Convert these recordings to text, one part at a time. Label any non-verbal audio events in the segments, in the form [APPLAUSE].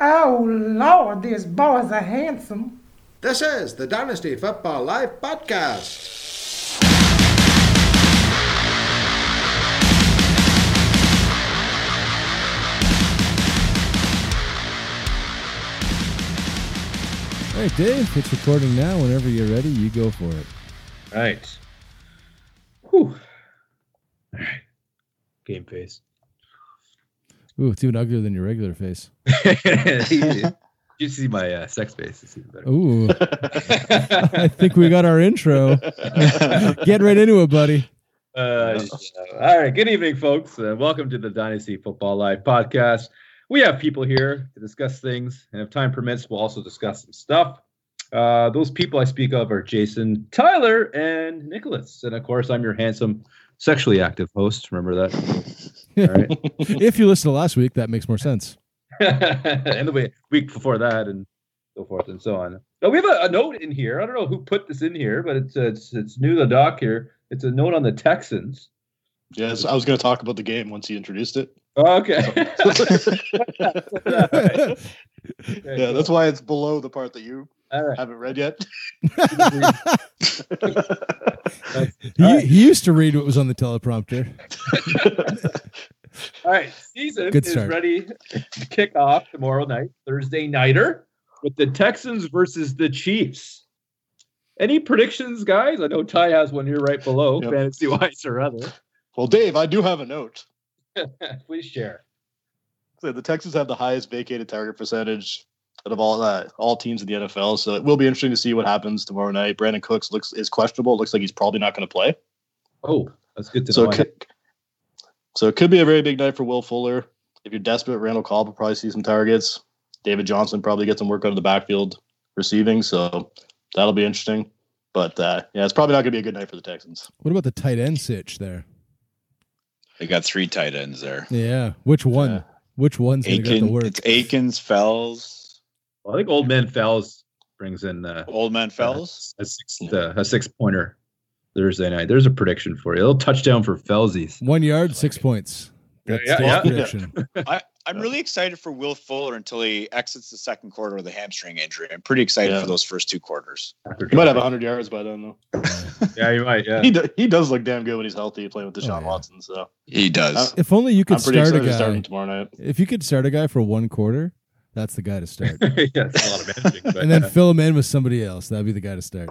Oh, Lord, these boys are handsome. This is the Dynasty Football Life podcast. All right, Dave, it's recording now. Whenever you're ready, you go for it. Right. Whew. All right. Game face. Ooh, it's even uglier than your regular face. [LAUGHS] you, see my uh, sex face. It's even better. Ooh, [LAUGHS] I think we got our intro. Get right into it, buddy. Uh, all right. Good evening, folks. Uh, welcome to the Dynasty Football Life podcast. We have people here to discuss things, and if time permits, we'll also discuss some stuff. Uh, those people I speak of are Jason, Tyler, and Nicholas. And of course, I'm your handsome, sexually active host. Remember that? All right. [LAUGHS] if you listen to last week, that makes more sense. [LAUGHS] and the week, week before that, and so forth and so on. Now, we have a, a note in here. I don't know who put this in here, but it's it's it's new to the doc here. It's a note on the Texans. Yes, I was going to talk about the game once he introduced it. Oh, okay. [LAUGHS] Yeah, that's why it's below the part that you All right. haven't read yet. [LAUGHS] He, he used to read what was on the teleprompter. All right. Season Good is start. ready to kick off tomorrow night, Thursday nighter, with the Texans versus the Chiefs. Any predictions, guys? I know Ty has one here right below, Yep. fantasy wise or other. well, Dave, I do have a note. [LAUGHS] Please share. So the Texans have the highest vacated target percentage out of all uh, all teams in the NFL. So it will be interesting to see what happens tomorrow night. Brandin Cooks looks is questionable. It looks like he's probably not going to play. Oh, that's good to So know. it could, so it could be a very big night for Will Fuller. If you're desperate, Randall Cobb will probably see some targets. David Johnson probably get some work out of the backfield receiving. So that'll be interesting. But uh, yeah, it's probably not going to be a good night for the Texans. What about the tight end sitch there? They got three tight ends there. Yeah, which one? Yeah. Which one's going to get the Aiken, work? it's Akins, Fells, Well, I think Old Man Fells brings in uh, Old Man Fells. a six uh, a six pointer Thursday night. There's a prediction for you. A little touchdown for Felsies. One yard, six points. That's yeah, Dave's yeah. prediction. [LAUGHS] I, I'm really excited for Will Fuller until he exits the second quarter with a hamstring injury. I'm pretty excited Yeah. for those first two quarters. He might have 100 yards by then, though. [LAUGHS] Yeah, you might. Yeah. He, do, he does look damn good when he's healthy playing with Deshaun yeah. Watson. So He does. Uh, If only you could I'm start a excited to start him guy. tomorrow night. If you could start a guy for one quarter, that's the guy to [LAUGHS] start. yeah, it's a lot of managing. But, and then uh, fill him in with somebody else. That'd be the guy to start.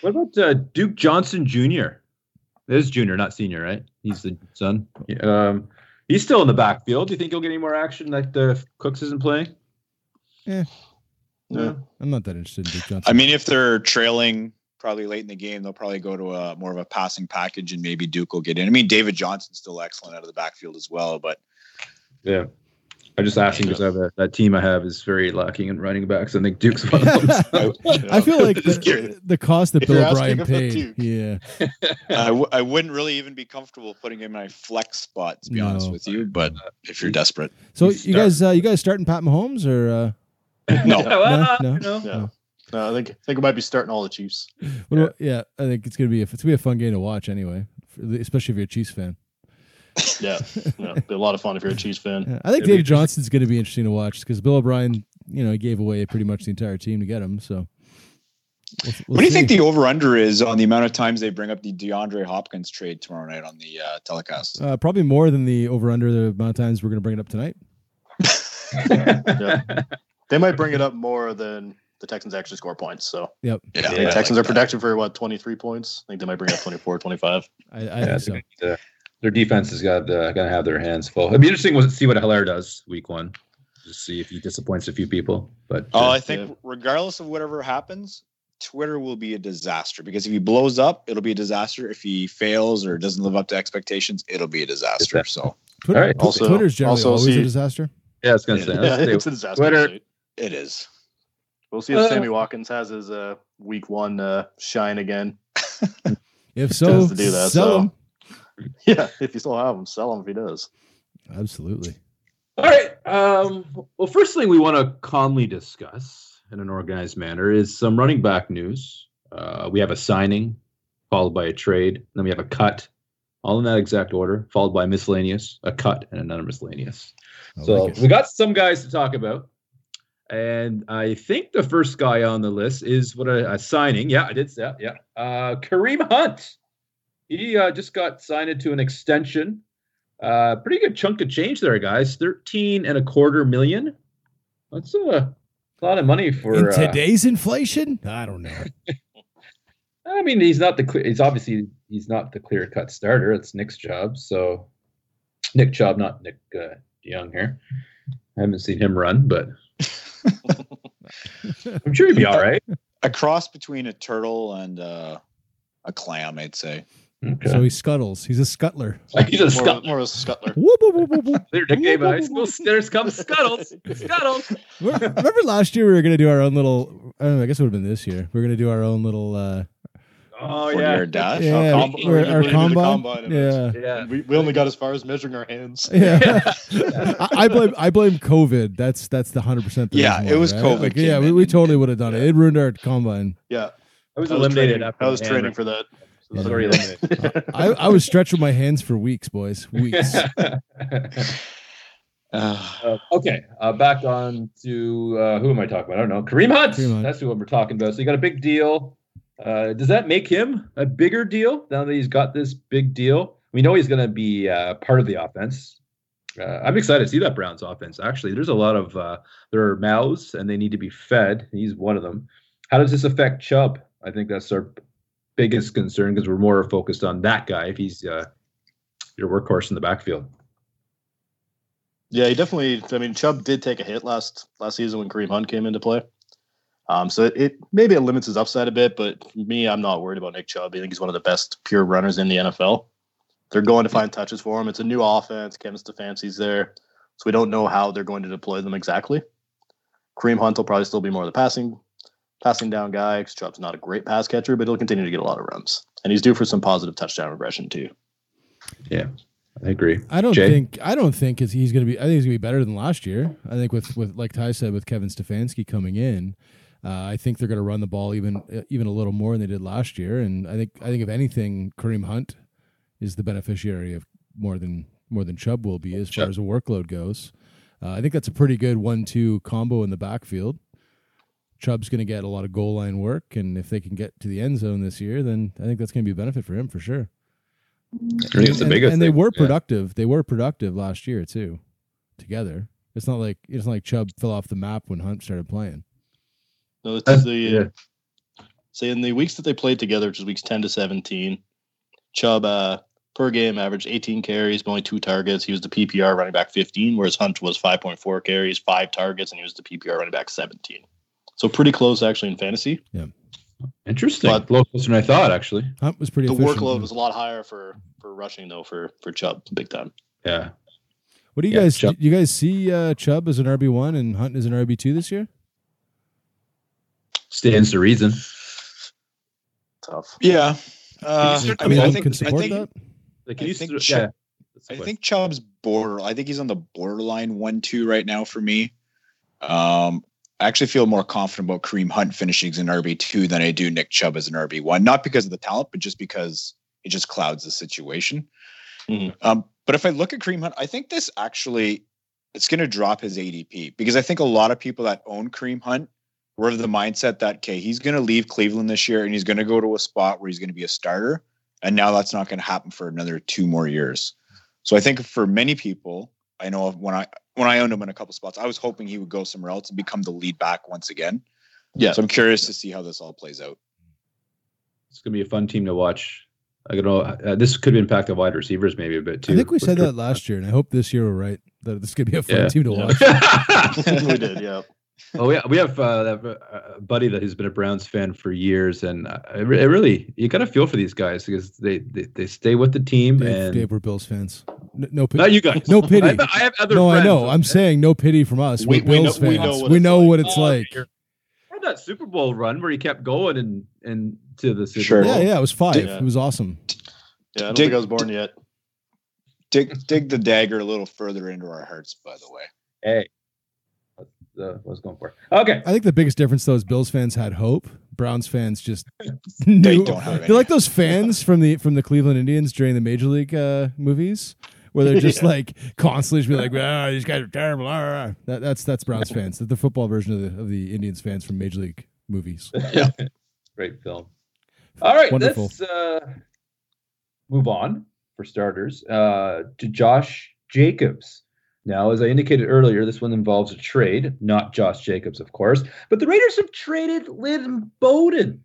what about uh, Duke Johnson Jr.? It is junior, not senior, right? He's the son. Yeah, Um, he's still in the backfield. Do you think he'll get any more action like the Cooks isn't playing? Yeah. I'm not that interested in Duke Johnson. I mean, if they're trailing probably late in the game, they'll probably go to a more of a passing package and maybe Duke will get in. I mean, David Johnson's still excellent out of the backfield as well, but Yeah. I'm just asking because I that team I have is very lacking in running backs. I think Duke's one of them. [LAUGHS] so- I feel like [LAUGHS] the, the cost that If Bill O'Brien paid. Duke. Yeah. [LAUGHS] I, w- I wouldn't really even be comfortable putting him in my flex spot, to be honest with you. But if you're desperate, So He's you guys, uh, you guys starting Pat Mahomes or uh, no. Yeah, well, No, no. you know. Yeah. No, I think I think we might be starting all the Chiefs. what about- yeah. I think it's gonna be a, it's gonna be a fun game to watch anyway, especially if you're a Chiefs fan. [LAUGHS] Yeah, yeah, be a lot of fun if you're a Chiefs fan. Yeah, I think It'll be Dave Johnson's gonna be interesting to watch because Bill O'Brien, you know, he gave away pretty much the entire team to get him. So. we'll- we'll what do you think the over under is on the amount of times they bring up the DeAndre Hopkins trade tomorrow night on the uh, telecast? Uh, probably more than the over under the amount of times we're going to bring it up tonight. [LAUGHS] Yeah. They might bring it up more than the Texans actually score points. So Yep. Yeah, the I Texans like are that. projected for what 23 points. I think they might bring up 24, 25. I, I Yeah, think so. They need to- their defense has got uh, going to have their hands full. It'd be interesting to see what Helaire does week one. Just see if he disappoints a few people. But Oh, uh, I think regardless of whatever happens, Twitter will be a disaster because if he blows up, it'll be a disaster. If he fails or doesn't live up to expectations, it'll be a disaster. So Twitter, All right. Also- Twitter's generally also always a disaster. yeah, it's going to say. Yeah, [LAUGHS] let's it's a disaster. Twitter- site. it is. We'll see if Uh, Sammy Watkins has his uh, week one uh, shine again. [LAUGHS] If so, tends to do that, sell so- them. [LAUGHS] Yeah, if you still have them, sell him if he does. Absolutely. All right. Um, well, first thing we want to calmly discuss in an organized manner is some running back news. Uh, we have a signing followed by a trade. Then we have a cut, all in that exact order, followed by miscellaneous, a cut, and another miscellaneous. I so like we got some guys to talk about. And I think the first guy on the list is what a, a signing. Yeah, I did say that. Yeah. Uh, Kareem Hunt. He uh, just got signed to an extension. Uh, pretty good chunk of change there, guys. 13 and a quarter million. That's a lot of money for In uh, today's inflation, I don't know. [LAUGHS] I mean, he's not the clear. He's obviously he's not the clear cut starter. It's Nick's job. So Nick Chubb, not Nick uh, Young here. I haven't seen him run, but [LAUGHS] I'm sure he'd be all right. A cross between a turtle and uh, a clam, I'd say. Okay. So he scuttles. He's a scuttler. [LAUGHS] he's a More, scuttler. more of a scuttler. Whoop, whoop, whoop, whoop, whoop. Their nickname in high school. There's comes Scuttles. [LAUGHS] Scuttles. Remember last year we were going to do our own little. I don't know. I guess it would have been this year. We are going to do our own little. uh Oh 40 yeah. yard dash. Yeah, Our comb- we're- we're our gonna do the combine. combine. Yeah, Yeah. We, we only got as far as measuring our hands. yeah. [LAUGHS] I, I blame. I blame COVID. That's that's the hundred percent. Yeah, it was COVID Like, yeah, we, we totally would have done it. It ruined our combine. Yeah. I was I was eliminated training, after I was training hand. for that. I was already. I, I was stretching my hands for weeks, boys. Weeks. [LAUGHS] Uh, Uh, okay, uh, back on to uh, who am I talking about? I don't know. Kareem Hunt. Kareem Hunt. That's who we're talking about. So you got a big deal. Uh, does that make him a bigger deal now that he's got this big deal? We know he's going to be uh, part of the offense. Uh, I'm excited to see that Browns offense. Actually, there's a lot of uh, there are mouths and they need to be fed. He's one of them. How does this affect Chubb? I think that's our biggest concern because we're more focused on that guy if he's uh, your workhorse in the backfield. Yeah, he definitely. I mean, Chubb did take a hit last last season when Kareem Hunt came into play. Um, so it, it maybe it limits his upside a bit, but for me, I'm not worried about Nick Chubb. I think he's one of the best pure runners in the NFL. They're going to find touches for him. It's a new offense. Kevin Stefanski's there, so we don't know how they're going to deploy them exactly. Kareem Hunt will probably still be more of the passing passing down guy. 'cause Chubb's not a great pass catcher, but he'll continue to get a lot of runs, and he's due for some positive touchdown regression too. Yeah, I agree. I don't Jay? think I don't think it's, he's going to be. I think he's going to be better than last year. I think with with like Ty said, with Kevin Stefanski coming in, uh, I think they're going to run the ball even even a little more than they did last year. And I think I think if anything, Kareem Hunt is the beneficiary of more than more than Chubb will be as far as a workload goes. Uh, I think that's a pretty good one-two combo in the backfield. Chubb's going to get a lot of goal line work, and if they can get to the end zone this year, then I think that's going to be a benefit for him for sure. I think it's the and, biggest and they thing. were Yeah. productive. They were productive last year too, together. It's not like it's not like Chubb fell off the map when Hunt started playing. No, it's Uh, the yeah. so in the weeks that they played together, which is weeks ten to seventeen, Chubb uh, per game averaged 18 carries, but only two targets. He was the PPR running back 15, whereas Hunt was 5.4 carries, five targets, and he was the PPR running back 17. So pretty close actually in fantasy. Yeah. Interesting. But- a little closer than I thought, actually. That was pretty. The efficient. workload was a lot higher for for rushing though for for Chubb, big time. Yeah. What do you Yeah, guys? Chubb. You guys see uh, Chubb as an RB one and Hunt as an RB two this year? Stands to reason. Tough. yeah. Uh, I mean, I think, can I think, that. Like, can I you think yeah. Chubb- That's I think Chubb's border. I think he's on the borderline one-two right now for me. Um, I actually feel more confident about Kareem Hunt finishing as an RB two than I do Nick Chubb as an RB one. Not because of the talent, but just because it just clouds the situation. Mhm. Um, but if I look at Kareem Hunt, I think this actually it's going to drop his ADP because I think a lot of people that own Kareem Hunt were of the mindset that okay, he's going to leave Cleveland this year and he's going to go to a spot where he's going to be a starter, and now that's not going to happen for another two more years. So I think for many people, I know when I when I owned him in a couple spots, I was hoping he would go somewhere else and become the lead back once again. Yeah. So I'm curious to see how this all plays out. It's gonna be a fun team to watch. I don't know. Uh, this could impact the wide receivers maybe a bit too. I think we said that last year, and I hope this year we're right. That this could be a fun Yeah. team to watch. [LAUGHS] [LAUGHS] we did, yeah. oh yeah, we have uh, that uh, buddy that has been a Browns fan for years, and uh, I re- I really you gotta feel for these guys because they they, they stay with the team Dave, and Dave, we're Bills fans. No, no pity. not you guys. No [LAUGHS] pity. I have, I have other. no, I friends, know. I'm okay? saying no pity from us. We- We're we know- Bills we know what we it's know like. what it's Oh, like. you're- that Super Bowl run where he kept going and and to the Super Sure. Bowl. Yeah, yeah. It was five. Yeah. It was awesome. Yeah, I don't Dig- think I was born yet. Dig dig the dagger a little further into our hearts, by the way. Hey, that's uh, what was going for. Okay. I think the biggest difference though is Bills fans had hope. Browns fans just [LAUGHS] They [LAUGHS] don't have They're like those fans from the from the Cleveland Indians during the Major League uh, movies, where they're [LAUGHS] just Yeah. like constantly just be like, "Ah, these guys are terrible." ah, ah, ah." That, that's that's Browns fans. That's the football version of the of the Indians fans from Major League movies. [LAUGHS] Great film. All right, Wonderful. let's uh, move on for starters uh, to Josh Jacobs. Now, as I indicated earlier, this one involves a trade, not Josh Jacobs, of course, but the Raiders have traded Lynn Bowden,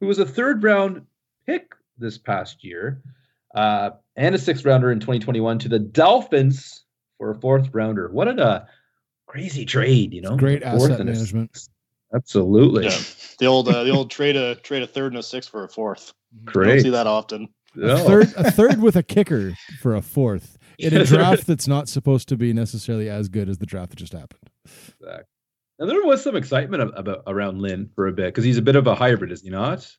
who was a third round pick this past year uh, and a sixth rounder in 2021 to the Dolphins for a fourth rounder. What a uh, crazy trade, you know? Great fourth asset and a- management. Absolutely. Yeah. The old uh, the old trade a trade a third and a sixth for a fourth. You don't see that often. A third, a third with a kicker for a fourth in a [LAUGHS] draft that's not supposed to be necessarily as good as the draft that just happened. Exactly. And there was some excitement ab- about around Lynn for a bit because he's a bit of a hybrid, is he not?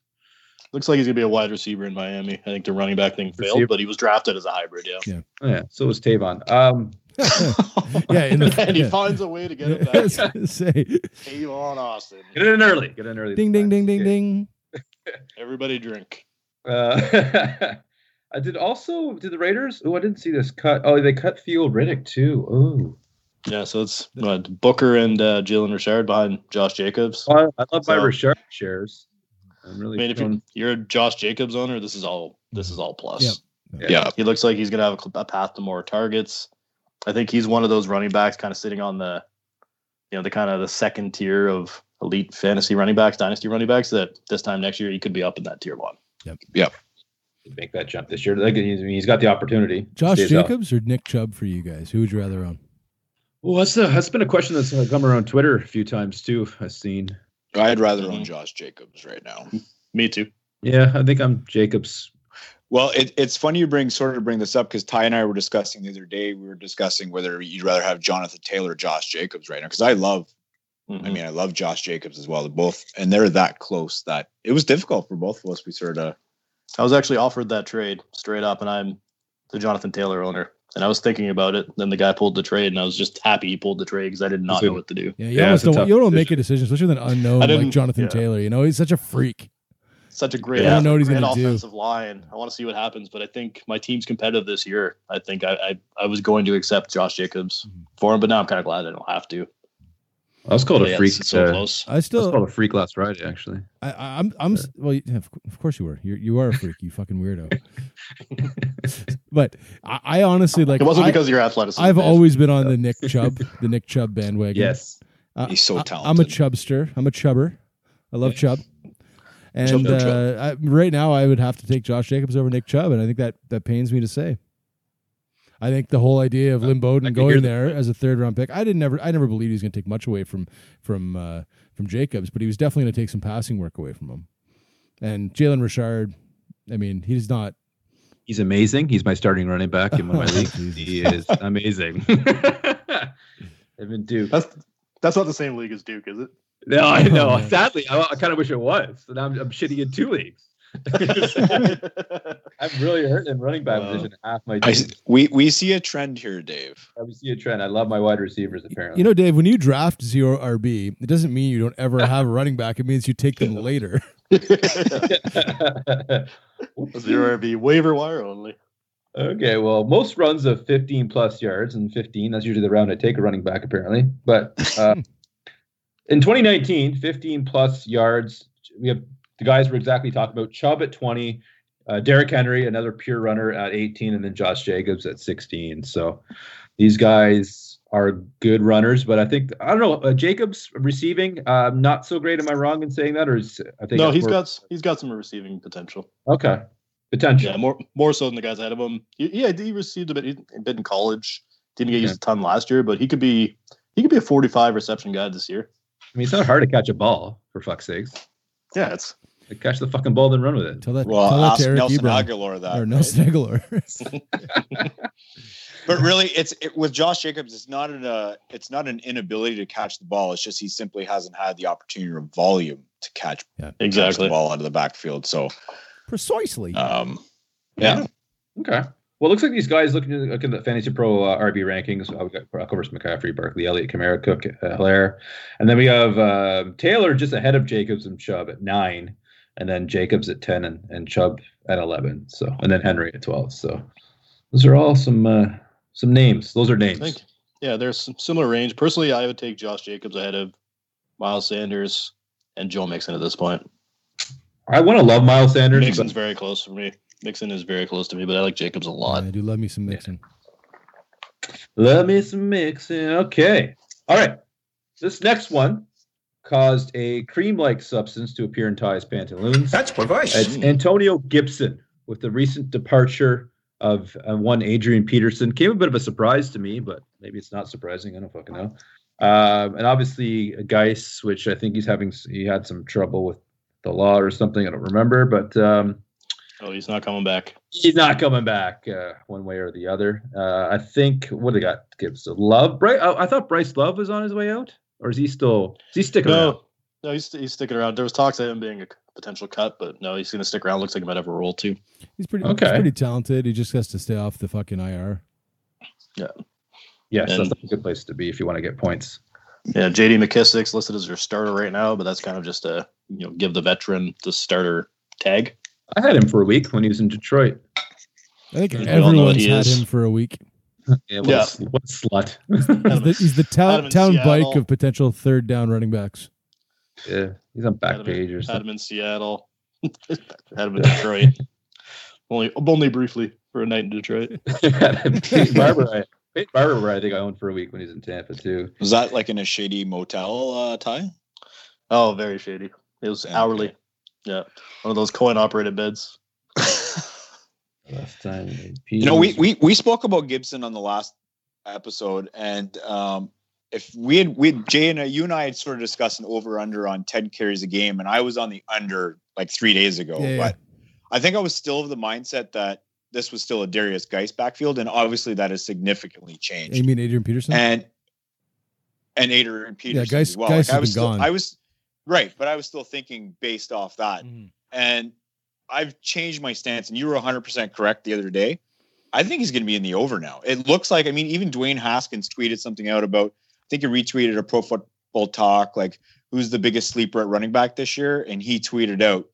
Looks like he's gonna be a wide receiver in Miami. I think the running back thing failed, Receiver. but he was drafted as a hybrid. Yeah, Oh, yeah. So was Tavon. Um, [LAUGHS] Yeah, in the- and he yeah. finds a way to get it back. [LAUGHS] say, Avon Austin. get in early. Get in early. ding, this ding, ding, ding, ding. [LAUGHS] Everybody drink. Uh, I did also. Did the Raiders? Oh, I didn't see this cut. Oh, they cut Theo Riddick too. Oh, Yeah, so it's what, Booker and uh, Jalen Richard behind Josh Jacobs. I, I love my So- Richard shares. I'm I really. mean, if you're, a Josh Jacobs owner, this is all this is all plus. Yep. Yeah. He looks like he's going to have a, a path to more targets. I think he's one of those running backs kind of sitting on the, you know, the kind of the second tier of elite fantasy running backs, dynasty running backs. That this time next year he could be up in that tier one. Yeah. Make that jump this year. Like, he's, he's got the opportunity. Josh Stays out. Jacobs or Nick Chubb for you guys? Who would you rather own? Well, that's a, that's been a question that's uh, come around Twitter a few times too. I've seen. I'd rather own Mhm. Josh Jacobs right now. Me too. Yeah, I think I'm Jacobs. Well, it, it's funny you bring sort of bring this up because Ty and I were discussing the other day. We were discussing whether you'd rather have Jonathan Taylor or Josh Jacobs right now because I love. I Mhm. mean, I love Josh Jacobs as well. They're both, and they're that close that it was difficult for both of us. We sort of I was actually offered that trade straight up, and I'm the Jonathan Taylor owner. And I was thinking about it. Then the guy pulled the trade, and I was just happy he pulled the trade because I did not know what to do. Yeah, you Yeah, almost don't, you don't make a decision, especially with an unknown like Jonathan yeah. Taylor. You know, he's such a freak. Such a great, I don't know what he's great gonna do. offensive line. I want to see what happens, but I think my team's competitive this year. I think I I, I was going to accept Josh Jacobs Mhm. for him, but now I'm kind of glad I don't have to. I was called But a yeah, freak. it's so uh, close. I I was still, called a freak last Friday, actually. I, I- I'm, I'm, well, yeah, of of course you were. You're, you are a freak, you fucking weirdo. [LAUGHS] but I, I honestly like. it wasn't I, because of your athleticism. I've Dave. always been on the Nick Chubb, the Nick Chubb bandwagon. Yes. Uh, He's so I- I'm a chubster. I'm a chubber. I love Chubb. And Chubb, no uh, I, right now, I would have to take Josh Jacobs over Nick Chubb, and I think that that pains me to say. I think the whole idea of Lynn Bowden I can hear going the- there as a third round pick, I didn't never, I never believed he was going to take much away from from uh, from Jacobs, but he was definitely going to take some passing work away from him. And Jalen Richard, I mean, he's not. He's amazing. He's my starting running back in my league. [LAUGHS] He is amazing. [LAUGHS] Evan Duke. That's that's not the same league as Duke, is it? No, I know. Oh. [LAUGHS] Sadly, I, I kind of wish it was. And I'm, I'm shitty in two leagues. I'm really hurt in running back Wow. position. Half my I, we we see a trend here, Dave. I see a trend. I love my wide receivers. Apparently, You know, Dave, when you draft zero RB, it doesn't mean you don't ever have a running back. It means you take them later. [LAUGHS] Zero RB waiver wire only. Okay, well, most runs of 15 plus yards and 15, that's usually the round I take a running back, apparently. But uh, [LAUGHS] in 2019, 15 plus yards, we have the guys we're exactly talking about Chubb at 20, uh, Derrick Henry, another pure runner at 18, and then Josh Jacobs at 16. So these guys are good runners, but I think, I don't know, uh, Jacobs receiving, uh, not so great. Am I wrong in saying that? Or is, I think No, that's he's where- got he's got some receiving potential. okay. Potential. Yeah, more more so than the guys ahead of him. He, yeah, he received a bit, a bit in college. Didn't get used a ton last year, but he could be he could be a 45 reception guy this year. I mean, it's not hard to catch a ball, for fuck's sakes. Yeah, it's Like, catch the fucking ball, then run with it. Tell that, Well, tell that ask to Eric Nelson Ebron. Agholor that. or right? Nelson Agholor. [LAUGHS] [LAUGHS] But really, it's it, with Josh Jacobs. It's not an uh, it's not an inability to catch the ball. It's just he simply hasn't had the opportunity or volume to catch, catch the ball out of the backfield. So, Precisely. um, yeah, Okay. Well, it looks like these guys looking at, looking at the Fantasy Pro uh, RB rankings. Uh, we got Brock Overs, McCaffrey, Barkley, Elliott, Kamara, Cook, uh, Helaire. And then we have uh, Taylor just ahead of Jacobs and Chubb at nine. And then Jacobs at 10 and, and Chubb at 11. So, and then Henry at 12. So, those are all some uh, some names. Those are I names. think, yeah, there's some similar range. Personally, I would take Josh Jacobs ahead of Miles Sanders and Joe Mixon at this point. I want to love Miles Sanders. Mixon's but very close for me. Mixon is very close to me, but I like Jacobs a lot. I do love me some Mixon. Love me some Mixon. Okay. All right. This next one caused a cream-like substance to appear in Ty's pantaloons. That's my voice. It's Antonio Gibson with the recent departure of uh, one Adrian Peterson. Came a bit of a surprise to me, but maybe it's not surprising. I don't fucking know. Um, and obviously Guice, which I think he's having, he had some trouble with the law or something. I don't remember, but um, Oh, he's not coming back. he's not coming back uh, one way or the other. Uh, I think what do they got? Gibson Love. Bryce, I, I thought Bryce Love was on his way out, or is he still? Is he sticking around? No, no, he's he's sticking around. There was talks of him being a potential cut, but no, he's going to stick around. Looks like he might have a role too. He's pretty Okay. he's pretty talented. He just has to stay off the fucking IR. Yeah. Yes, And- that's a good place to be if you want to get points. Yeah, J.D. McKissic's listed as your starter right now, but that's kind of just a you know give the veteran the starter tag. I had him for a week when he was in Detroit. I think We all know what everyone's had is. him for a week. [LAUGHS] Yeah, what, Yeah. A, what a slut. He's the, he's the town, town bike of potential third down running backs. Yeah, he's on Had back him, page or had him in Seattle. [LAUGHS] had him in Detroit. [LAUGHS] only only briefly for a night in Detroit. [LAUGHS] Peyton Barber, I, Barber, I think I owned for a week when he's in Tampa too. Was that like in a shady motel, uh, Ty? Oh, very shady. It was Okay. hourly. Yeah, one of those coin operated beds. Last time, You know, we, we we spoke about Gibson on the last episode, and um, if we had we had, Jay and I, you and I had sort of discussed an over under on ten carries a game, and I was on the under like three days ago. Yeah, yeah. but I think I was still of the mindset that this was still a Derrius Guice backfield, and obviously that has significantly changed. You mean Adrian Peterson? and and Adrian Peterson Geist- as well. Geist Like, I was been still, gone. I was right, but I was still thinking based off that. Mhm. And I've changed my stance, and you were 100% correct the other day. I think he's going to be in the over now. It looks like, I mean, even Dwayne Haskins tweeted something out about, I think he retweeted a pro football talk, like, who's the biggest sleeper at running back this year? And he tweeted out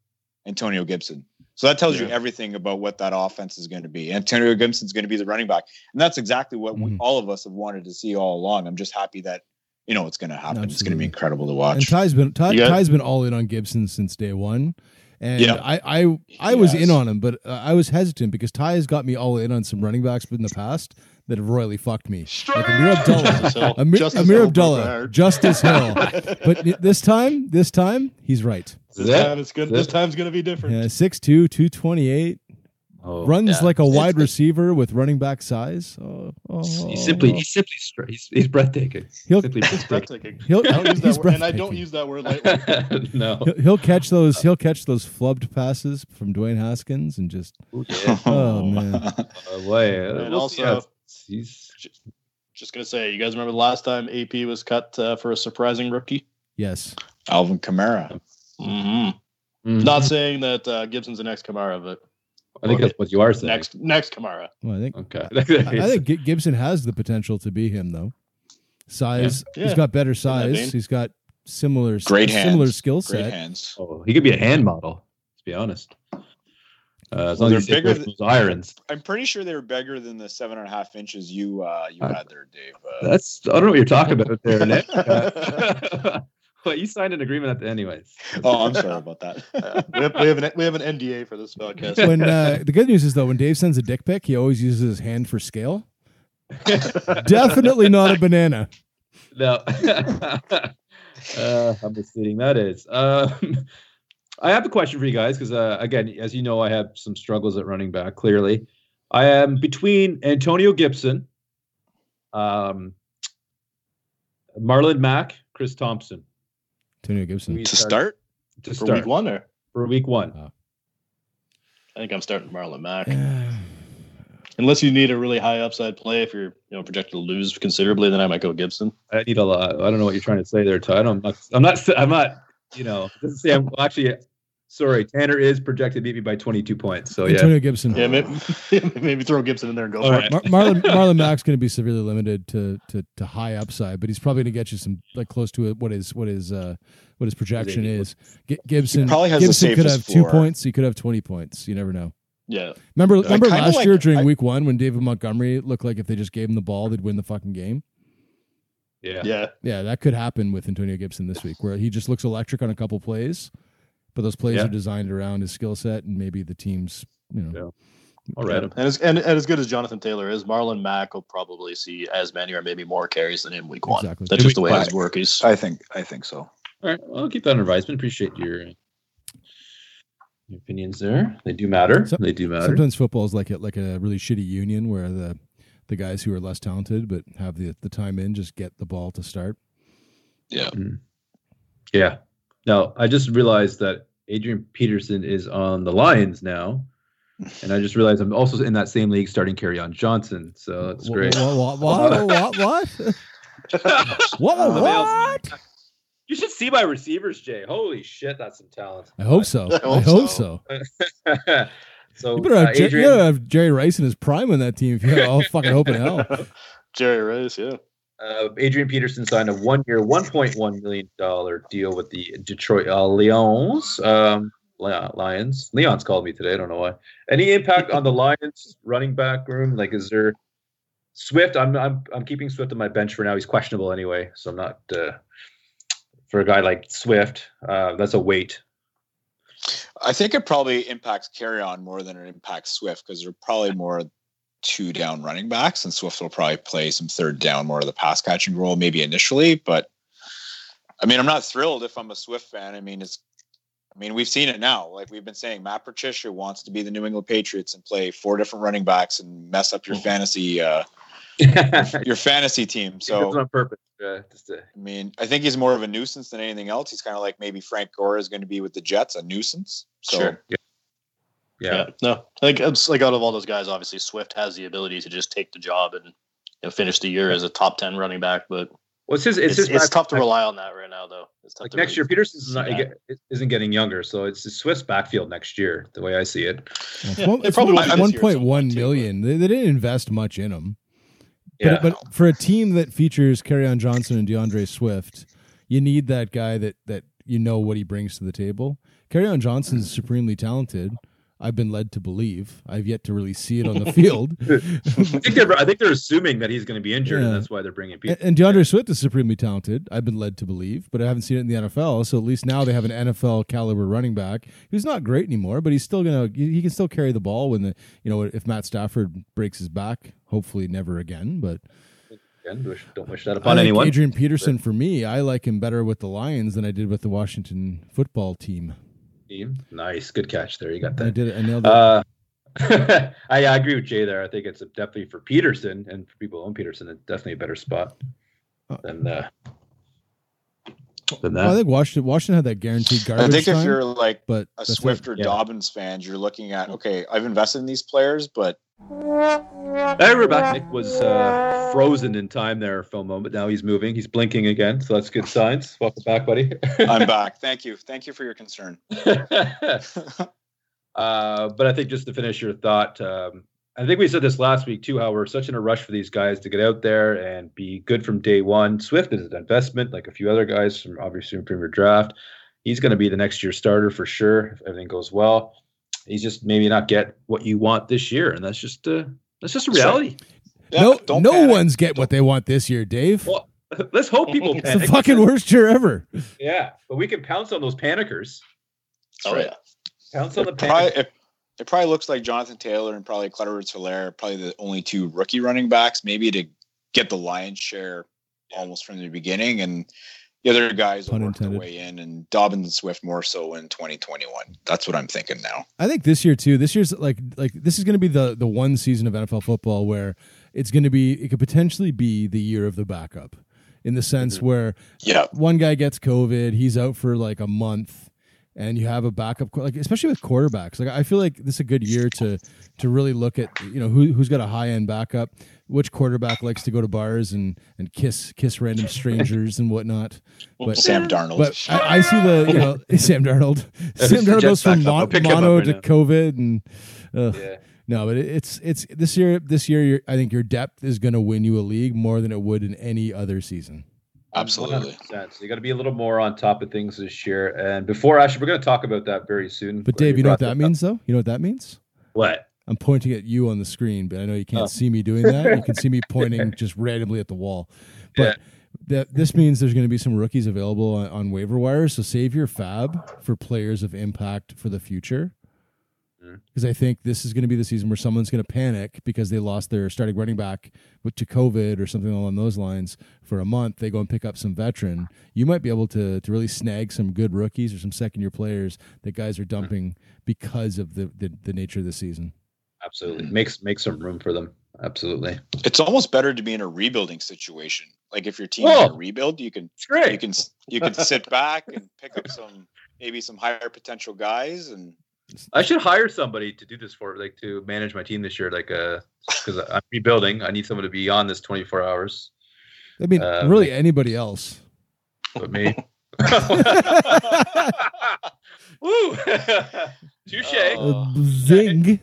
Antonio Gibson. So that tells you everything about what that offense is going to be. Antonio Gibson's going to be the running back. And that's exactly what we, Mhm. all of us have wanted to see all along. I'm just happy that, you know, it's going to happen. It's going to be incredible to watch. And watch. Ty's been Ty, You got- Ty's been all in on Gibson since day one, and Yeah. I I I was Yes. in on him, but uh, I was hesitant because Ty has got me all in on some running backs in the past that have royally fucked me, like Ameer Abdullah, Justice Hill. Ameer, Justice Ameer Hill, Abdullah, Justice Hill. [LAUGHS] But this time, this time he's right. This Is time it's good. Is This time's gonna be different. Yeah, 6'2", 228, oh, runs yeah. like a It's- wide receiver with running back size. Oh, oh, he's simply he's simply stra- he's, he's breathtaking. He'll- simply breathtaking. breathtaking. He'll, I don't [LAUGHS] he's that word, and I don't use that word [LAUGHS] lightly. no. He'll, he'll catch those. He'll catch those flubbed passes from Dwayne Haskins and just Yeah. Oh, man. Uh, boy, uh, And we'll see also- how- he's Just gonna say, you guys remember the last time AP was cut uh, for a surprising rookie? yes. Alvin Kamara. Mm-hmm. Not saying that uh, Gibson's the next Kamara, but I think that's what you are saying. next next Kamara. Well, I think Okay. I [LAUGHS] think Gibson has the potential to be him though. Size. Yeah. He's Yeah. got better size. He's got similar Great hands. similar skill Great set. hands. oh, he could be a hand model. To be honest. Uh, as long They're as he's bigger bigger those irons. I'm pretty sure they were bigger than the seven and a half inches you uh, you Uh, had there, Dave. Uh, That's I don't know what you're talking about there, Nick. [LAUGHS] Uh, [LAUGHS] well, you signed an agreement at the anyways. oh, I'm sorry about that. Yeah. [LAUGHS] we, have, we have an we have an NDA for this podcast. When uh, the good news is though, when Dave sends a dick pic, he always uses his hand for scale. Definitely not a banana. No. uh, how misleading that is. Um, I have a question for you guys because, uh, again, as you know, I have some struggles at running back. Clearly, I am between Antonio Gibson, um, Marlon Mack, Chris Thompson. Antonio Gibson. We to start, to for start week one, or for week one. I think I'm starting Marlon Mack. Uh, Unless you need a really high upside play, if you're you know projected to lose considerably, then I might go Gibson. I need a lot. I don't know what you're trying to say there, Todd. I'm not. I'm not. I'm not. You know, it doesn't say I'm well, actually. Sorry, Tanner is projected to beat me by 22 points. So yeah, Antonio Gibson. Yeah, maybe, [LAUGHS] maybe throw Gibson in there and go All for right. it. Mar- Marlon [LAUGHS] Marlon Mack's going to be severely limited to, to to high upside, but he's probably going to get you some like close to it, what his what his uh, what his projection is. G- Gibson probably has the Gibson could safest have two floor. points. He could have twenty points. You never know. Yeah, Remember remember last like- year during I- week one when David Montgomery looked like if they just gave him the ball they'd win the fucking game. Yeah, yeah. Yeah, that could happen with Antonio Gibson this week, where he just looks electric on a couple plays, but those plays Yeah. are designed around his skill set and maybe the team's you know. All right. And as, and, and as good as Jonathan Taylor is, Marlon Mack will probably see as many or maybe more carries than him week one. Exactly. That's just the way Week his work is. I think I think so. All right. Well, I'll keep that in advisement. Appreciate your, your opinions there. They do matter. So- they do matter. Sometimes football is like a, like a really shitty union where the the guys who are less talented but have the the time in just get the ball to start. Yeah. Hmm. Yeah. Now, I just realized that Adrian Peterson is on the Lions now. And I just realized I'm also in that same league starting Kerryon Johnson. So that's Wha- great. What? What? What? What? What? Oh, What? You should see my receivers, Jay. Holy shit, that's some talent. I hope so. [LAUGHS] I I hope hope so. so. [LAUGHS] so You better uh, have, Jer- you better have Jerry Rice in his prime on that team if you have all fucking hoping in hell. [LAUGHS] Jerry Rice, yeah. uh, Adrian Peterson signed a one-year, $1.1 million deal with the Detroit uh, Lions. Um, Lions. Leon's called me today. I don't know why. Any impact on the Lions running back room? Like, is there Swift? I'm I'm I'm keeping Swift on my bench for now. He's questionable anyway, so I'm not uh, for a guy like Swift. Uh, that's a wait. I think it probably impacts Kerryon more than it impacts Swift because they're probably more two down running backs, and Swift will probably play some third down more of the pass catching role maybe initially. But I mean, I'm not thrilled if I'm a Swift fan. I mean, it's I mean, we've seen it now. Like we've been saying, Matt Patricia wants to be the New England Patriots and play four different running backs and mess up your fantasy uh, [LAUGHS] your fantasy team. So So on purpose. Uh, just to, I mean, I think he's more of a nuisance than anything else. He's kind of like maybe Frank Gore is going to be with the Jets, a nuisance. So Sure. yeah. Yeah. No, I think it's like out of all those guys, obviously Swift has the ability to just take the job and you know, finish the year as a top 10 running back, but Well, it's his. It's, it's, his it's, tough to rely on that right now, though. It's tough Like to next really year, Peterson's see not that. isn't getting younger, so it's the Swift's backfield next year. The way I see it. It's, Yeah, one, it it's probably one- will be this year at some 1.1 point, too. They, they didn't invest much in him. Yeah. But, but for a team that features on Johnson and DeAndre Swift, you need that guy that that you know what he brings to the table. on is supremely talented. I've been led to believe. I've yet to really see it on the [LAUGHS] field. [LAUGHS] I think they're. I think they're assuming that he's going to be injured, and that's why they're bringing And, people. and DeAndre Swift is supremely talented. I've been led to believe, but I haven't seen it in the NFL. So at least now they have an NFL caliber running back who's not great anymore, but he's still gonna he he can still carry the ball when the you know if Matt Stafford breaks his back. Hopefully never again, but wish- don't wish that upon like anyone. Adrian Peterson for me, I like him better with the Lions than I did with the Washington football team. Team. Nice, good catch there. You got that. I did it. I nailed it. Uh, [LAUGHS] I, I agree with Jay there. I think it's definitely for Peterson and for people who own Peterson, it's definitely a better spot than uh, than Well, I think Washington Washington had that guaranteed garbage I think if you're like but a Swift it. or Yeah. Dobbins fan, you're looking at okay, I've invested in these players, but Hey, we're back. Nick was uh, frozen in time there for a moment. Now he's moving. He's blinking again, so that's good signs. Welcome back, buddy. [LAUGHS] I'm back. [LAUGHS] Thank you. Thank you for your concern. [LAUGHS] uh, but I think just to finish your thought, um, I think we said this last week too, how we're such in a rush for these guys to get out there and be good from day one. Swift is an investment, like a few other guys from obviously from Premier Draft. He's going to be the next year starter for sure if everything goes well. He's just maybe not get what you want this year, and that's just uh, that's just a reality. Yeah, no, don't no panic. one's getting what they want this year, Dave. Well, let's hope people it's the fucking worst year ever. Yeah, but we can pounce on those panickers. Oh, yeah. Pounce on the It probably, panic. It, it probably looks like Jonathan Taylor and probably Clever Helaire, probably the only two rookie running backs, maybe to get the lion's share almost from the beginning. And the other guys will Pun work their way in, and Dobbins and Swift more so in 2021. That's what I'm thinking now. I think this year too. This year's like like this is going to be the the one season of NFL football where it's going to be it could potentially be the year of the backup, in the sense mm-hmm. where Yeah. one guy gets COVID, he's out for like a month. And you have a backup, like especially with quarterbacks. Like I feel like this is a good year to to really look at you know who who's got a high end backup, which quarterback likes to go to bars and and kiss kiss random strangers and whatnot. But Sam Darnold. but I, I see the you know [LAUGHS] Sam Darnold. Sam Darnold goes from mon- pick him up mono right to now. COVID and. ugh. Yeah. No, but it's it's this year. This year, you're, I think your depth is going to win you a league more than it would in any other season. Um, Absolutely. 100%. So you got to be a little more on top of things this year. And before, actually, we're going to talk about that very soon. But Dave, you know what that up. means, though. You know what that means. What? I'm pointing at you on the screen, but I know you can't Oh. see me doing that. You can see me [LAUGHS] pointing just randomly at the wall. But that this means there's going to be some rookies available on, on waiver wires. So save your fab for players of impact for the future. Mhm. Because I think this is going to be the season where someone's going to panic because they lost their starting running back to COVID or something along those lines for a month. They go and pick up some veteran. You might be able to to really snag some good rookies or some second year players that guys are dumping because of the, the the nature of the season. Absolutely. Makes make some room for them. Absolutely. It's almost better to be in a rebuilding situation. Like if your team Whoa. in rebuild, you can you can you can sit back and pick up some maybe some higher potential guys and I should hire somebody to do this for, like, to manage my team this year. Like, uh, because I'm rebuilding. I need someone to be on this 24 hours. I mean, Um, really anybody else. But me. [LAUGHS] [LAUGHS] Woo! [LAUGHS] Touche. Uh, zing.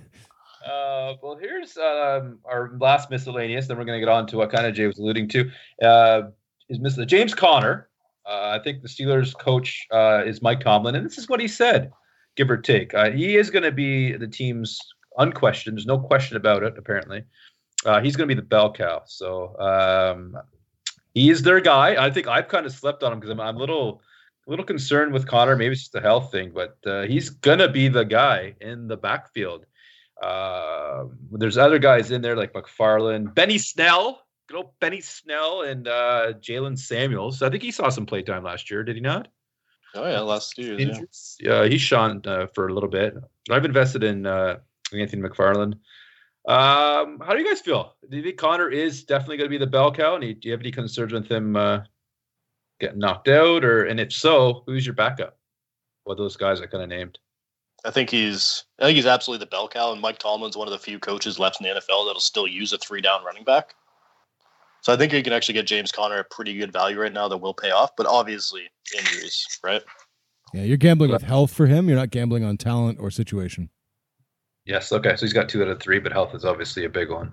Uh, well, here's um, our last miscellaneous. Then we're going to get on to what kind of Jay was alluding to. Uh, is Mr. James Conner. Uh, I think the Steelers coach uh, is Mike Tomlin, and this is what he said, give or take. Uh, he is going to be the team's unquestioned. There's no question about it. Apparently, uh, he's going to be the bell cow. So um, he is their guy. I think I've kind of slept on him because I'm, I'm a little, a little concerned with Conner. Maybe it's just a health thing, but uh, he's gonna be the guy in the backfield. Uh, there's other guys in there like McFarland, Benny Snell, good old Benny Snell, and uh, Jaylen Samuels. I think he saw some playtime last year, did he not? Oh yeah, last two years. Yeah. Injuries? Yeah, he shone uh, for a little bit. I've invested in uh, Anthony McFarland. Um, how do you guys feel? Do you think Conner is definitely going to be the bell cow? And do you have any concerns with him uh, getting knocked out? Or and if so, who's your backup? What those guys I kind of named. I think he's I think he's absolutely the bell cow, and Mike Tomlin's one of the few coaches left in the NFL that'll still use a three down running back. So I think you can actually get James Conner a pretty good value right now that will pay off, but obviously injuries, right? Yeah, you're gambling with health for him. You're not gambling on talent or situation. Yes. Okay. So he's got two out of three, but health is obviously a big one.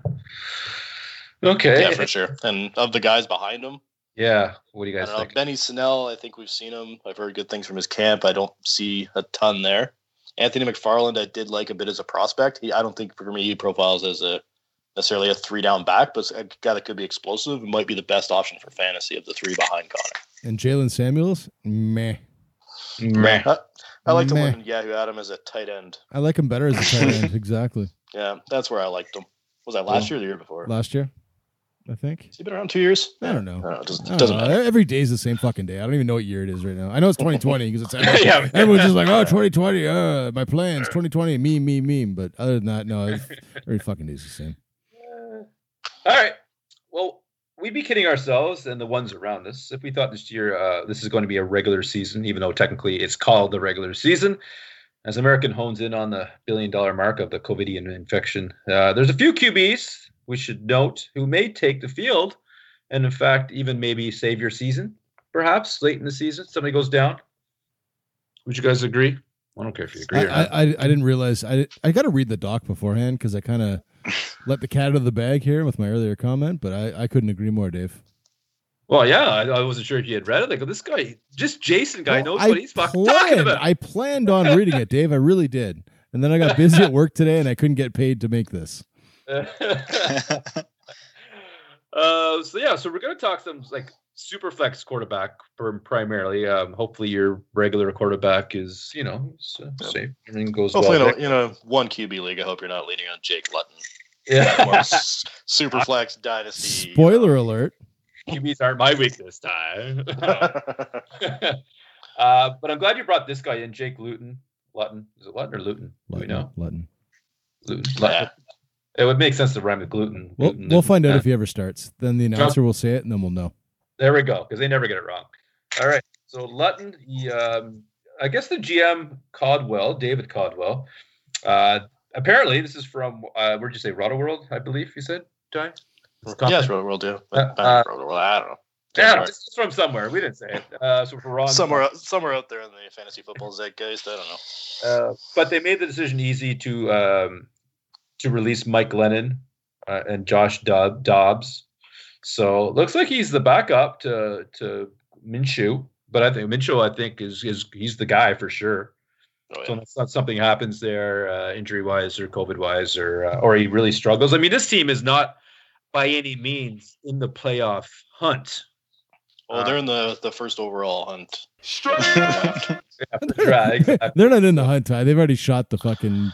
Okay. Yeah, for sure. And of the guys behind him, Yeah. What do you I guys don't know. think? Benny Snell, I think we've seen him. I've heard good things from his camp. I don't see a ton there. Anthony McFarland, I did like a bit as a prospect. He, I don't think for me he profiles as a necessarily a three down back, but a guy that could be explosive and might be the best option for fantasy of the three behind Conner. And Jaylen Samuels, meh. Meh. I, I like to Meh. when Yahoo had him as a tight end. I like him better as a tight end. [LAUGHS] exactly. Yeah, that's where I liked him. Was that last year or the year before? Last year, I think. Has he been around two years? I don't know. I don't know. It doesn't, I don't doesn't know. matter. Every day is the same fucking day. I don't even know what year it is right now. I know it's [LAUGHS] 2020 because it's [LAUGHS] Yeah. everyone's just like, oh, 2020. Uh, my plans 2020. Meme, meme, meme. But other than that, no, every fucking day is the same. All right. Well, we'd be kidding ourselves and the ones around us if we thought this year uh, this is going to be a regular season, even though technically it's called the regular season. As American hones in on the billion dollar mark of the COVIDian infection, uh, there's a few QBs we should note who may take the field and, in fact, even maybe save your season, perhaps late in the season. Somebody goes down. Would you guys agree? I don't care if you agree I. I, I didn't realize. I, I got to read the doc beforehand because I kind of let the cat out of the bag here with my earlier comment, but I, I couldn't agree more, Dave. Well, yeah, I, I wasn't sure if you had read it. Like, this guy, just Jason guy, Well, knows I what he's fucking planned, talking about. I planned on reading it, Dave. I really did. And then I got busy at work today and I couldn't get paid to make this. [LAUGHS] uh, so yeah, so we're gonna talk some like super flex quarterback prim- primarily. Um, hopefully your regular quarterback is you know is, uh, safe. Everything goes Hopefully, well. in a, in a one QB league, I hope you're not leaning on Jake Lutton. Or Yeah, s- [LAUGHS] Superflex Dynasty. Spoiler alert. QBs aren't my weakness, Ty. [LAUGHS] [LAUGHS] uh, but I'm glad you brought this guy in, Jake Luton. Lutton is it Lutton or Luton? Do we know Lutton. Luton. Yeah. It would make sense to rhyme with gluten. We'll, Gluten, we'll find out if he ever starts. Then the announcer will say it and then we'll know. There we go, because they never get it wrong. All right. So Lutton, he um, I guess the GM Caldwell, David Caldwell. Uh, apparently, this is from uh, where'd you say Roto World? I believe you said, Ty. Yeah, Roto World, yeah. Uh, uh, Roto World, I don't know. Yeah, it's from somewhere. We didn't say it. Uh, so for Ron, somewhere, out- somewhere out there in the fantasy football zeitgeist, I don't know. Uh, but they made the decision easy to um, to release Mike Glennon uh, and Josh Dob- Dobbs. So looks like he's the backup to to Minshew. But I think Minshew, I think, is is he's the guy for sure. Oh, So yeah. unless not something happens there, uh, injury wise or COVID wise, or uh, or he really struggles. I mean, this team is not by any means in the playoff hunt. Well, they're in the, the first overall hunt. [LAUGHS] Yeah, right, exactly. [LAUGHS] They're not in the hunt. Ty. They've already shot the fucking.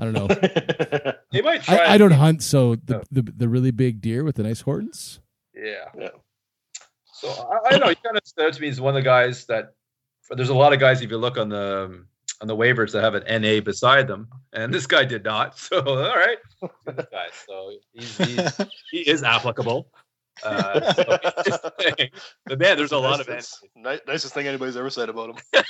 I don't know. [LAUGHS] They might try. I, I don't hunt, so the, No. the the really big deer with the nice horns. Yeah. Yeah. So I, I don't know. He kind of stood out to me as one of the guys that. There's a lot of guys if you look on the um, on the waivers that have an NA beside them, and this guy did not. [LAUGHS] So all right, this guy. So he's, he's [LAUGHS] he is applicable. Uh, so he's just saying. but man, there's a lot of NAs. Nicest- nicest thing anybody's ever said about him. [LAUGHS]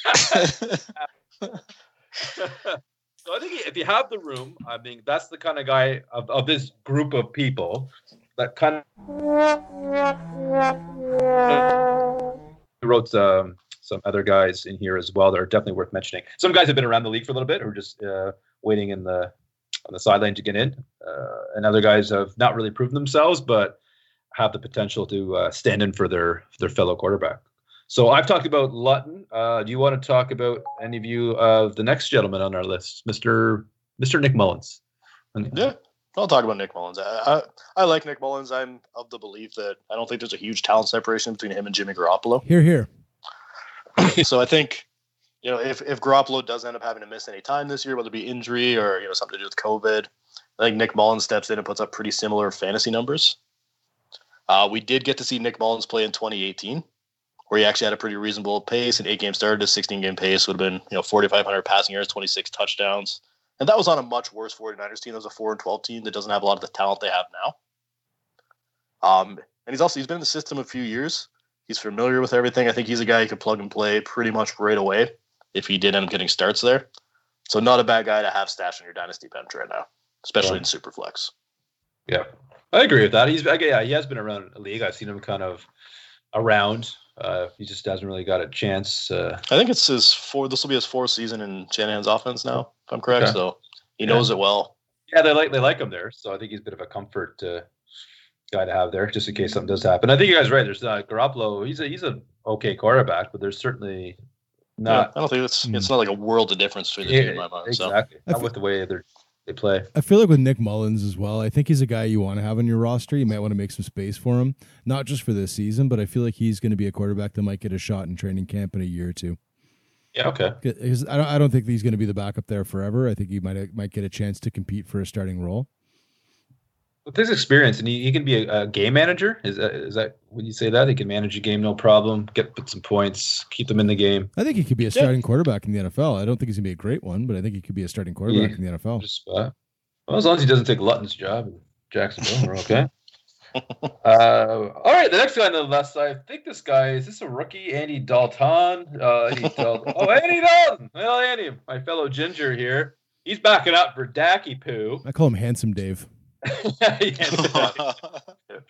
so I think if you have the room, I mean, that's the kind of guy of, of this group of people that kind of wrote um, some other guys in here as well that are definitely worth mentioning. Some guys have been around the league for a little bit, who are just uh, waiting in the on the sideline to get in, uh, and other guys have not really proven themselves, but have the potential to uh, stand in for their their fellow quarterback. So I've talked about Luton. Uh, do you want to talk about any of you of the next gentleman on our list, Mister Mister Nick Mullens? Yeah, I'll talk about Nick Mullens. I, I, I like Nick Mullens. I'm of the belief that I don't think there's a huge talent separation between him and Jimmy Garoppolo. Here, here. [LAUGHS] so I think, you know, if, if Garoppolo does end up having to miss any time this year, whether it be injury or, you know, something to do with COVID, I think Nick Mullens steps in and puts up pretty similar fantasy numbers. Uh, we did get to see Nick Mullens play in 2018, where he actually had a pretty reasonable pace. An eight game started, a 16 game pace would have been, you know, 4,500 passing yards, 26 touchdowns. And that was on a much worse 49ers team. That was a 4 and 12 team that doesn't have a lot of the talent they have now. Um, and he's also he's been in the system a few years. He's familiar with everything. I think he's a guy who could plug and play pretty much right away if he did end up getting starts there. So not a bad guy to have stashed in your dynasty bench right now, especially in Superflex. Yeah, I agree with that. He's yeah, he has been around the league. I've seen him kind of around. Uh, he just hasn't really got a chance. Uh, I think it's his four. This will be his fourth season in Shanahan's offense now, if I'm correct. Okay. So he Yeah. knows it well. yeah, they like they like him there, so I think he's a bit of a comfort uh, guy to have there, just in case something does happen. I think you guys are right. There's uh, Garoppolo. He's a he's a okay quarterback, but there's certainly not I don't think it's Hmm. it's not like a world of difference between the two in my mind. So exactly I not fe- with the way they they play. I feel like with Nick Mullens as well. I think he's a guy you want to have on your roster. You might want to make some space for him, not just for this season, but I feel like he's going to be a quarterback that might get a shot in training camp in a year or two. Yeah, okay. 'Cause I don't, I don't think he's going to be the backup there forever. I think he might might get a chance to compete for a starting role. With his experience, and he, he can be a, a game manager. Is that is that when you say that he can manage a game no problem, get put some points, keep them in the game. I think he could be a starting quarterback in the NFL. I don't think he's going to be a great one, but I think he could be a starting quarterback Yeah. in the NFL. Just, uh, well, as long as he doesn't take Luton's job in Jacksonville, we're okay. [LAUGHS] uh, all right, the next guy on the left side. I think this guy is this a rookie, Andy Dalton. Uh, Andy Dalton. Oh, Andy Dalton. Well, Andy, my fellow ginger here. He's backing up for Dacky Poo. I call him Handsome Dave. Yeah,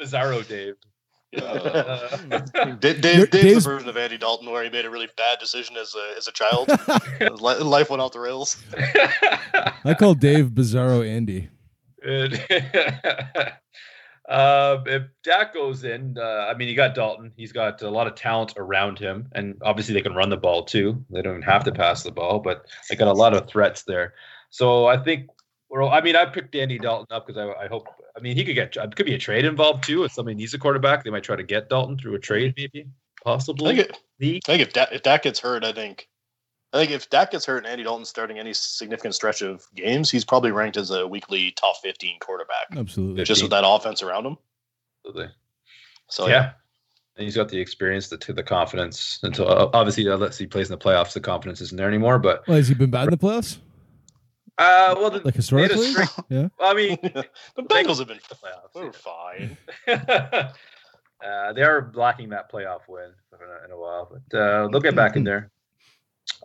Bizarro Dave. Uh, Da- Dave, Dave's Dave's- the version of Andy Dalton where he made a really bad decision as a as a child. [LAUGHS] Life went off the rails. [LAUGHS] I call Dave Bizarro Andy. And, uh, [LAUGHS] if Dak goes in, uh, I mean, you got Dalton. He's got a lot of talent around him, and obviously they can run the ball too. They don't even have to pass the ball, but they got a lot of threats there. So I think, well, I mean, I picked Andy Dalton up because I, I hope. I mean, he could get uh, could be a trade involved too. If somebody needs a quarterback, they might try to get Dalton through a trade, mm-hmm. maybe, I possibly. think, it, I think if Dak, if Dak gets hurt, I think I think if Dak gets hurt and Andy Dalton's starting any significant stretch of games, he's probably ranked as a weekly top 15 quarterback Absolutely. just with that offense around him. Absolutely. So yeah. And he's got the experience, the the confidence. Until uh, obviously, uh, unless he plays in the playoffs, the confidence isn't there anymore. But Well, has he been bad in the playoffs? Uh, well, the, Like they had a historically? string- [LAUGHS] Yeah. I mean, the Bengals have been [LAUGHS] playoffs. they're fine. [LAUGHS] uh, they are lacking that playoff win in a, in a while, but uh, they'll get back in there.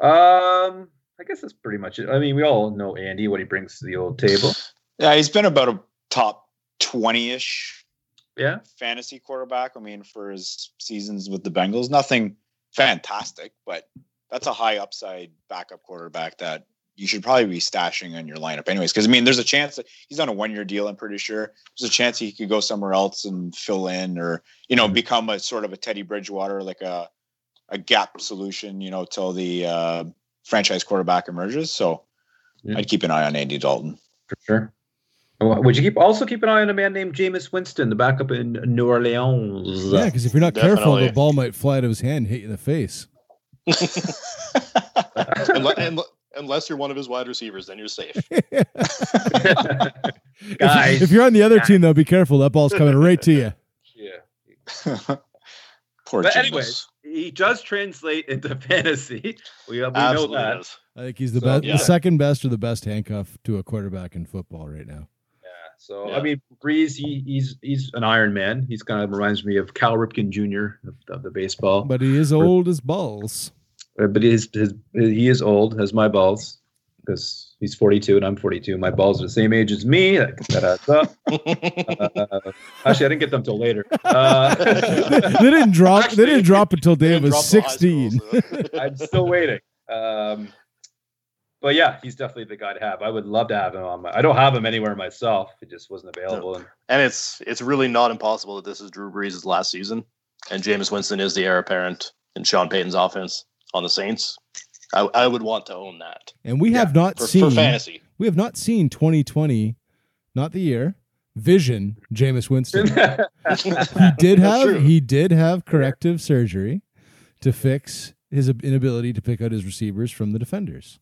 Um, I guess that's pretty much it. I mean, we all know Andy what he brings to the old table. Yeah, he's been about a top twenty-ish Yeah, fantasy quarterback. I mean, for his seasons with the Bengals, nothing fantastic, but that's a high upside backup quarterback that you should probably be stashing in your lineup, anyways. Because I mean, there's a chance that he's on a one-year deal. I'm pretty sure there's a chance he could go somewhere else and fill in, or you know, become a sort of a Teddy Bridgewater, like a a gap solution, you know, till the uh, franchise quarterback emerges. So Yeah. I'd keep an eye on Andy Dalton. for sure. Would you keep also keep an eye on a man named Jameis Winston, the backup in New Orleans? Yeah, because if you're not careful, the ball might fly out of his hand and hit you in the face. [LAUGHS] [LAUGHS] unless, unle- unless you're one of his wide receivers, then you're safe. [LAUGHS] Guys. if you're on the other Guys. team, though, be careful. That ball's coming right to you. [LAUGHS] yeah. [LAUGHS] Poor But Jameis. anyways, he does translate into fantasy. We, we know Absolutely that. does. I think he's the So, best, yeah. the second best or the best handcuff to a quarterback in football right now. Yeah. So Yeah. I mean, Brees, he, he's he's an Iron Man. He's kind of reminds me of Cal Ripken Jr. of, of the baseball. But he is old as balls. But his, his he is old as my balls because he's 42 and I'm 42. My balls are the same age as me. That, that adds up. [LAUGHS] Uh, actually, I didn't get them till later. Uh, [LAUGHS] they didn't drop. Actually, they didn't drop until Dave was drop till high school, sixteen. so- [LAUGHS] I'm still waiting. Um, but yeah, he's definitely the guy to have. I would love to have him on my. I don't have him anywhere myself. It just wasn't available. And and it's it's really not impossible that this is Drew Brees' last season, and Jameis Winston is the heir apparent in Sean Payton's offense on the Saints. I, I would want to own that And we Yeah, have not for, seen. for fantasy. We have not seen 2020, not the year. Vision, Jameis Winston. [LAUGHS] He did have he did have corrective surgery to fix his inability to pick out his receivers from the defenders.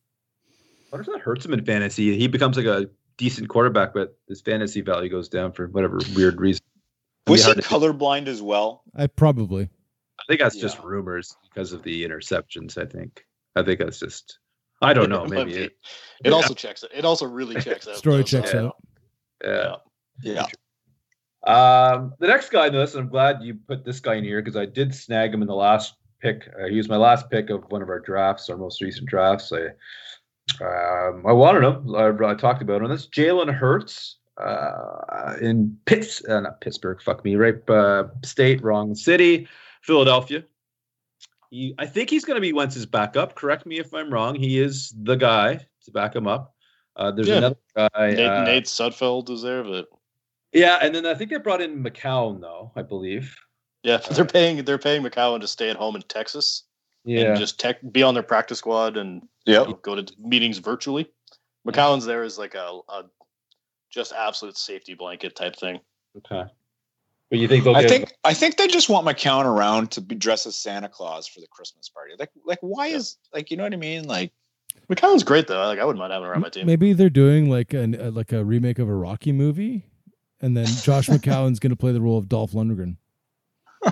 what if that hurts him in fantasy? He becomes like a decent quarterback, but his fantasy value goes down for whatever weird reason. It'd Was he colorblind as well? I probably I think that's just rumors because of the interceptions. I think. I think that's just. I don't know. [LAUGHS] Maybe. be. It, It also checks. It also really [LAUGHS] checks out. story though, checks so- out. yeah. Yeah. Um, the next guy in the list, and I'm glad you put this guy in here because I did snag him in the last pick. Uh, he was my last pick of one of our drafts, our most recent drafts. I, um, I wanted him. I, I talked about him. This Jalen Hurts uh, in Pitts, uh, not Pittsburgh. Fuck me, right? Uh, state, wrong city, Philadelphia. He, I think he's going to be Wentz's backup. Correct me if I'm wrong. He is the guy to back him up. Uh, there's Yeah. another guy. Nate, uh, Nate Sudfeld is there, but yeah, and then I think they brought in McCown though. I believe. yeah, [LAUGHS] they're paying they're paying McCown to stay at home in Texas Yeah. and just tech be on their practice squad and Yep. go to meetings virtually. McCown's there is like a, a just absolute safety blanket type thing. okay. But you think they'll I get? think I think they just want McCown around to be dressed as Santa Claus for the Christmas party. Like like why is like you know what I mean? Like McCown's great though. Like I wouldn't mind having him around my team. Maybe they're doing like an uh, like a remake of a Rocky movie, and then Josh [LAUGHS] McCown's going to play the role of Dolph Lundgren [LAUGHS]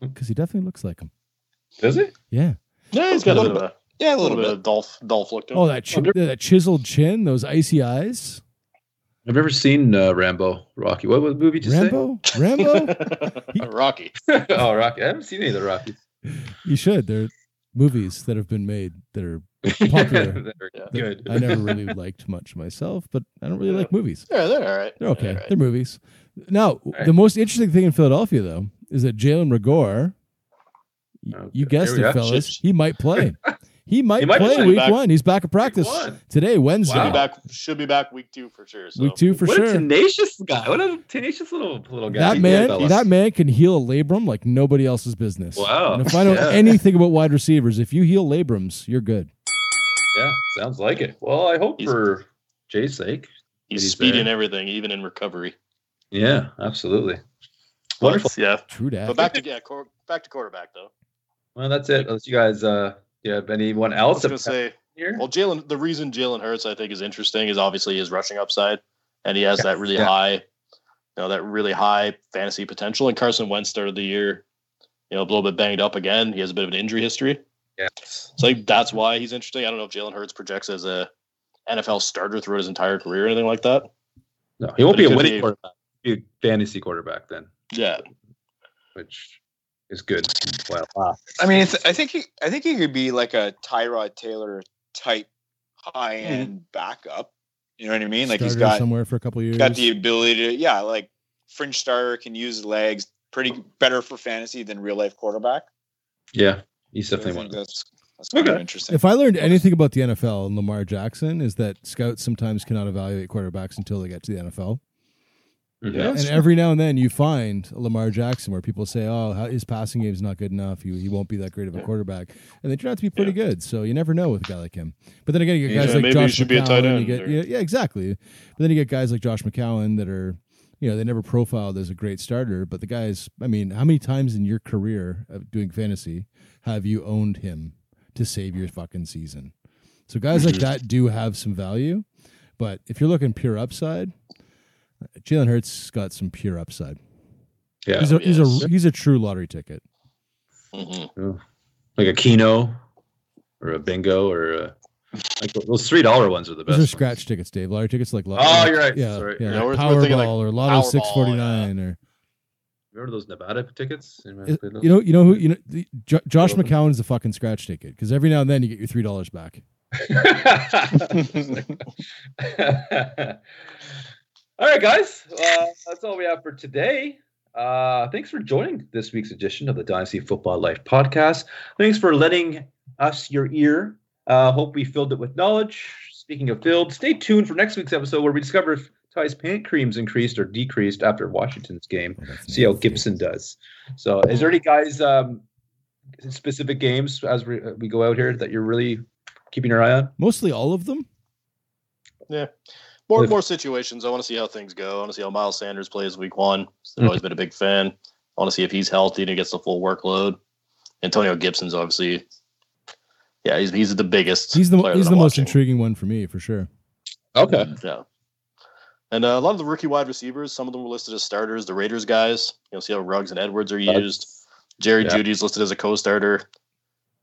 because he definitely looks like him. Does he? Yeah. Yeah, he's got a, A bit little of a, yeah, a a little little bit bit. of Dolph Dolph look to him. Oh, that chi- that chiseled chin, those icy eyes. I've never seen uh, Rambo, Rocky. What was the movie? Did you Rambo, Rambo. [LAUGHS] Rocky. [LAUGHS] oh, Rocky. I haven't seen any of the Rockies. You should. They're movies that have been made that are popular. [LAUGHS] They're Yeah. good. I never really liked much myself, but I don't really like movies. Yeah, they're all right. They're okay. all right. They're movies. Now, right. the most interesting thing in Philadelphia, though, is that Jalen Reagor, Okay, you guessed it, go. fellas, he might play. He might, might play play. week Back- one. He's back at practice today, Wednesday. Should Wow. be back. Should be back week two for sure. So. Week two for what a tenacious guy. What a tenacious little little guy. That man, is. that man can heal a labrum like nobody else's business. Wow. And if I know Yeah. anything about wide receivers, if you heal labrums, you're good. Yeah, sounds like it. Well, I hope He's- for Jay's sake. He's, he's speedy there. everything, even in recovery. Yeah, absolutely. Wonderful. Yeah, True that. but back to yeah, back to quarterback though. Well, that's it. Unless you guys, uh, you have anyone else? I was gonna say, here? well, Jalen. The reason Jalen Hurts I think is interesting is obviously his rushing upside, and he has that really Yeah. high, you know, that really high fantasy potential. And Carson Wentz started the year, you know, a little bit banged up again. He has a bit of an injury history, Yes. so like, that's why he's interesting. I don't know if Jalen Hurts projects as a NFL starter throughout his entire career or anything like that. No, he won't But be a winning be- quarterback. Be a fantasy quarterback then, Yeah, which is good. Well, wow. I mean, it's, I think he, I think he could be like a Tyrod Taylor type high end mm-hmm. backup. You know what I mean? Like he's got somewhere for a couple years. got the ability to, yeah, like fringe starter can use legs. Pretty better for fantasy than real life quarterback. Yeah, he's So I definitely think one. that's that's kind of Okay. interesting. If I learned anything about the NFL and Lamar Jackson is that scouts sometimes cannot evaluate quarterbacks until they get to the NFL. Mhm. Yeah. and every now and then you find Lamar Jackson where people say, "Oh, how- his passing game is not good enough. He, he won't be that great of a quarterback," and they turn out to be pretty good. So you never know with a guy like him. But then again, you get Yeah, guys like maybe he Josh should be a tight McCown, end You get, or- yeah, yeah, exactly. But then you get guys like Josh McCown that are, you know, they never profiled as a great starter. But the guys, I mean, how many times in your career of doing fantasy have you owned him to save your fucking season? So guys like that do have some value. But if you're looking pure upside, Jalen Hurts got some pure upside. Yeah, He's a he's yes. a he's a true lottery ticket. Mhm. like a Keno or a Bingo or a, like those three dollar ones are the Those best. are scratch tickets, Dave. Lottery tickets like lotto. Oh, you're right. Yeah, Sorry. yeah. Yeah, we're- we're Powerball like or Lotto Powerball, six forty nine or Remember those Nevada tickets? Is- those? you know you know who you know the, Jo- Josh Those McCown is a fucking scratch ticket because every now and then you get your three dollars back. [LAUGHS] [LAUGHS] [LAUGHS] all right, guys. Uh, that's all we have for today. Uh, thanks for joining this week's edition of the Dynasty Football Life podcast. Thanks for letting us your ear. Uh, hope we filled it with knowledge. Speaking of filled, stay tuned for next week's episode where we discover if Ty's paint creams increased or decreased after Washington's game. Oh, that's See how. Gibson does. So, is there any guys um, specific games as we, uh, we go out here that you're really keeping your eye on? Mostly all of them. More If- more situations. I want to see how things go. I want to see how Miles Sanders plays week one. I've always been a big fan. I want to see if he's healthy and he gets the full workload. Antonio Gibson's obviously, yeah, he's he's the biggest. He's the he's that the I'm most watching. intriguing one for me for sure. Okay. Yeah. And uh, a lot of the rookie wide receivers, some of them were listed as starters. The Raiders guys, you know, see how Ruggs and Edwards are Right. used. Jerry Yeah. Jeudy's listed as a co-starter.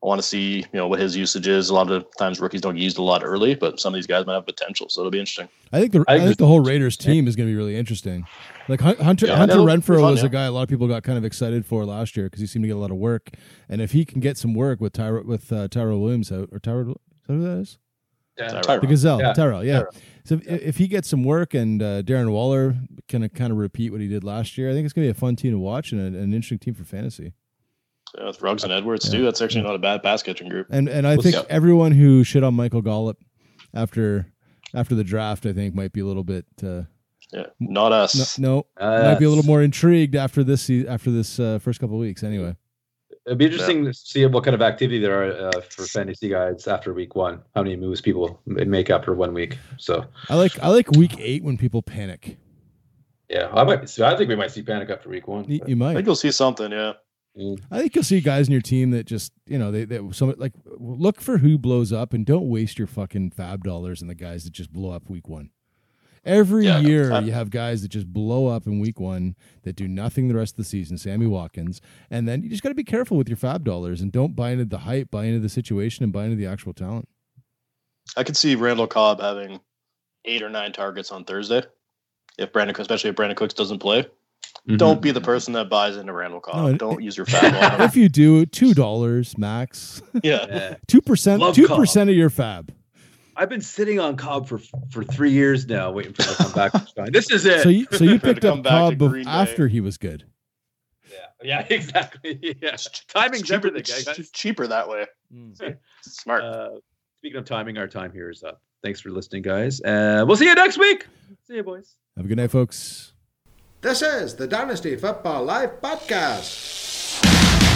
I want to see, you know, what his usage is. A lot of times rookies don't get used a lot early, but some of these guys might have potential, so it'll be interesting. I think the I I, think the whole Raiders team is going to be really interesting. Like Hunter Yeah, Hunter Renfrow fun, was yeah. a guy a lot of people got kind of excited for last year because he seemed to get a lot of work, and if he can get some work with Tyra with uh, Tyrell Williams out or Tyrell, is that who that is? Tyrell. The Gazelle, Yeah. Tyrell, yeah. Tyrell. So if, if he gets some work and uh, Darren Waller can kind of repeat what he did last year, I think it's going to be a fun team to watch and a- an interesting team for fantasy. Yeah, with Ruggs and Edwards Yeah. too. That's actually not a bad pass catching group. And and I We'll think see. everyone who shit on Michael Gallup after after the draft, I think might be a little bit uh, Yeah, not us. no, no Uh, might be a little more intrigued after this se- after this uh, first couple of weeks. Anyway, It'd be interesting to see what kind of activity there are uh, for fantasy guys after week one. How many moves people m- make after one week. So I like I like week eight when people panic. yeah, I might. So I think we might see panic after week one. You, you I think you'll see something. Yeah, Mm. I think you'll see guys in your team that just you know they, they some like look for who blows up and don't waste your fucking FAAB dollars on the guys that just blow up week one. Every Yeah, year you have guys that just blow up in week one that do nothing the rest of the season. Sammy Watkins, and then you just got to be careful with your FAAB dollars and don't buy into the hype, buy into the situation, and buy into the actual talent. I could see Randall Cobb having eight or nine targets on Thursday. If Brandin, especially if Brandin Cooks doesn't play, Mhm. don't be the person that buys into Randall Cobb. No, don't use your FAAB on [LAUGHS] if you do, two dollars max, Yeah, [LAUGHS] Yeah. two percent, two percent of your FAAB. I've been sitting on Cobb for for three years now, waiting for him to come back. [LAUGHS] to. This is it. So you so you picked up back Cobb bef- Green Bay. after he was good. yeah, yeah, exactly. Yeah, timing's cheaper, everything. it's guys. cheaper that way. Smart. Uh, speaking of timing, our time here is up. Thanks for listening, guys. Uh, we'll see you next week. See you, boys. Have a good night, folks. This is the Dynasty Football Life podcast.